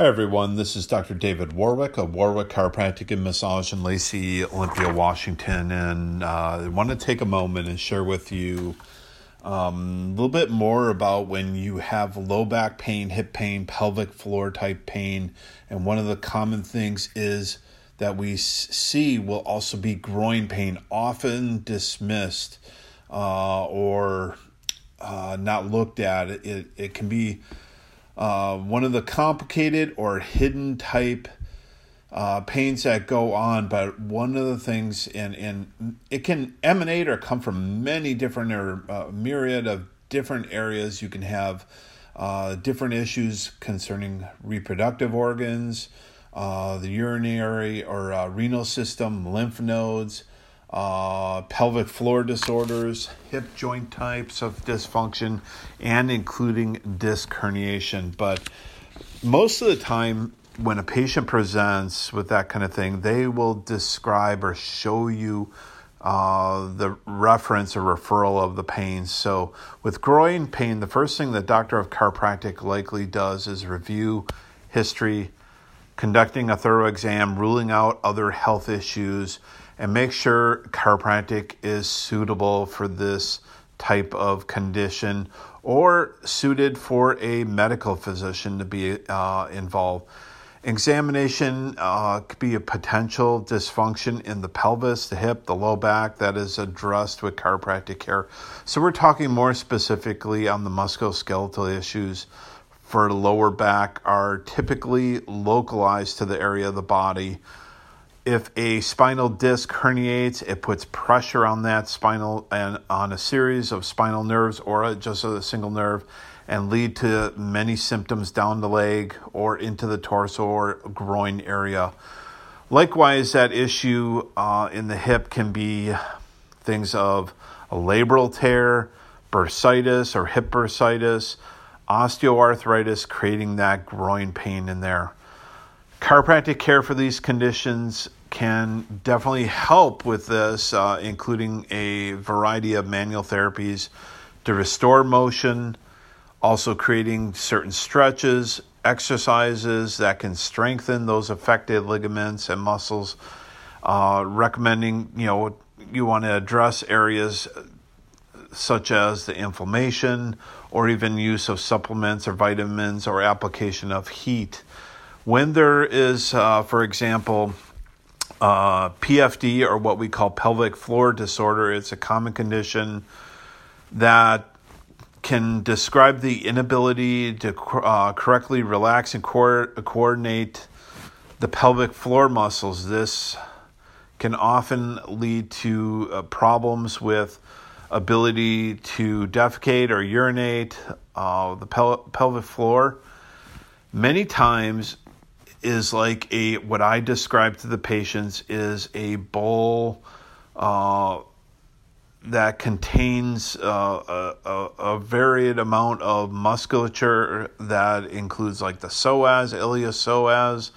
Hi, everyone. This is Dr. David Warwick of Warwick Chiropractic and Massage in Lacey, Olympia, Washington. And uh, I want to take a moment and share with you um, a little bit more about when you have low back pain, hip pain, pelvic floor type pain. And one of the common things is that we see will also be groin pain, often dismissed uh, or uh, not looked at. It, it can be uh, one of the complicated or hidden type uh, pains that go on, but one of the things, and, it can emanate or come from many different or uh, myriad of different areas. You can have uh, different issues concerning reproductive organs, uh, the urinary or uh, renal system, lymph nodes, uh, pelvic floor disorders, hip joint types of dysfunction, and including disc herniation. But most of the time, when a patient presents with that kind of thing, they will describe or show you uh, the reference or referral of the pain. So, with groin pain, the first thing the doctor of chiropractic likely does is review history, conducting a thorough exam, ruling out other health issues and make sure chiropractic is suitable for this type of condition or suited for a medical physician to be uh, involved. Examination uh, could be a potential dysfunction in the pelvis, the hip, the low back that is addressed with chiropractic care. So, we're talking more specifically on the musculoskeletal issues for lower back are typically localized to the area of the body if a spinal disc herniates, it puts pressure on that spinal and on a series of spinal nerves or just a single nerve and lead to many symptoms down the leg or into the torso or groin area. Likewise, that issue uh, in the hip can be things of a labral tear, bursitis or hip bursitis, osteoarthritis, creating that groin pain in there. Chiropractic care for these conditions can definitely help with this, uh, including a variety of manual therapies to restore motion, also creating certain stretches, exercises that can strengthen those affected ligaments and muscles. Uh, recommending, you know, you want to address areas such as the inflammation or even use of supplements or vitamins or application of heat. When there is, uh, for example, uh, PFD, or what we call pelvic floor disorder, it's a common condition that can describe the inability to uh, correctly relax and co- coordinate the pelvic floor muscles. This can often lead to uh, problems with ability to defecate or urinate uh, the pel- pelvic floor. Many times, is like a what I describe to the patients is a bowl uh, that contains uh, a, a, varied amount of musculature that includes like the psoas, iliopsoas,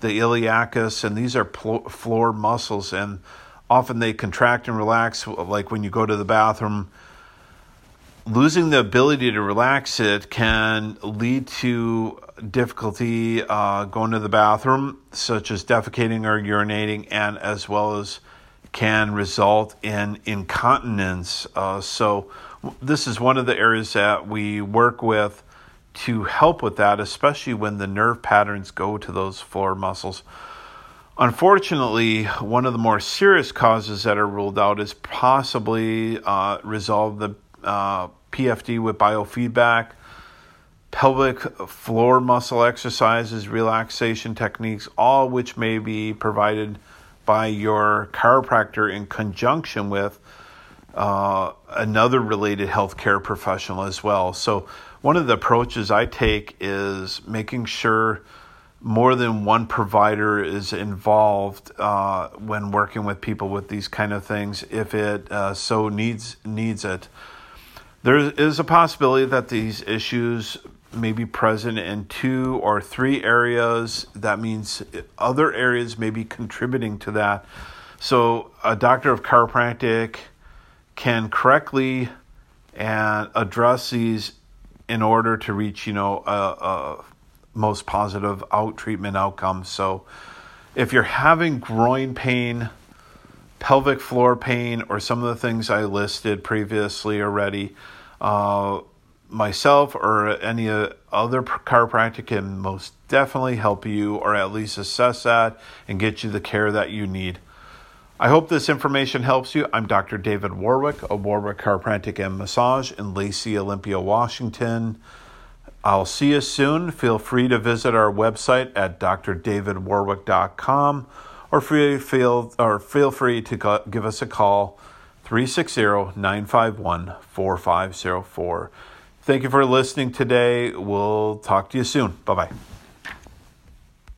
the iliacus, and these are pl- floor muscles, and often they contract and relax. Like when you go to the bathroom losing the ability to relax it can lead to difficulty uh, going to the bathroom, such as defecating or urinating, and as well as can result in incontinence. Uh, so, this is one of the areas that we work with to help with that, especially when the nerve patterns go to those floor muscles. Unfortunately, one of the more serious causes that are ruled out is possibly uh, resolve the uh, PFD with biofeedback, pelvic floor muscle exercises, relaxation techniques, all which may be provided by your chiropractor in conjunction with uh, another related healthcare professional as well. So, one of the approaches I take is making sure more than one provider is involved uh, when working with people with these kind of things, if it uh, so needs needs it. There is a possibility that these issues may be present in two or three areas. That means other areas may be contributing to that. So, a doctor of chiropractic can correctly and address these in order to reach, you know, a, a most positive out treatment outcome. So if you're having groin pain, pelvic floor pain, or some of the things I listed previously already, uh, myself or any other chiropractor can most definitely help you or at least assess that and get you the care that you need. I hope this information helps you. I'm Dr. David Warwick of Warwick Chiropractic and Massage in Lacey, Olympia, Washington. I'll see you soon. Feel free to visit our website at drdavidwarwick.com or feel, or feel free to give us a call 360 951 4504. Thank you for listening today. We'll talk to you soon. Bye bye.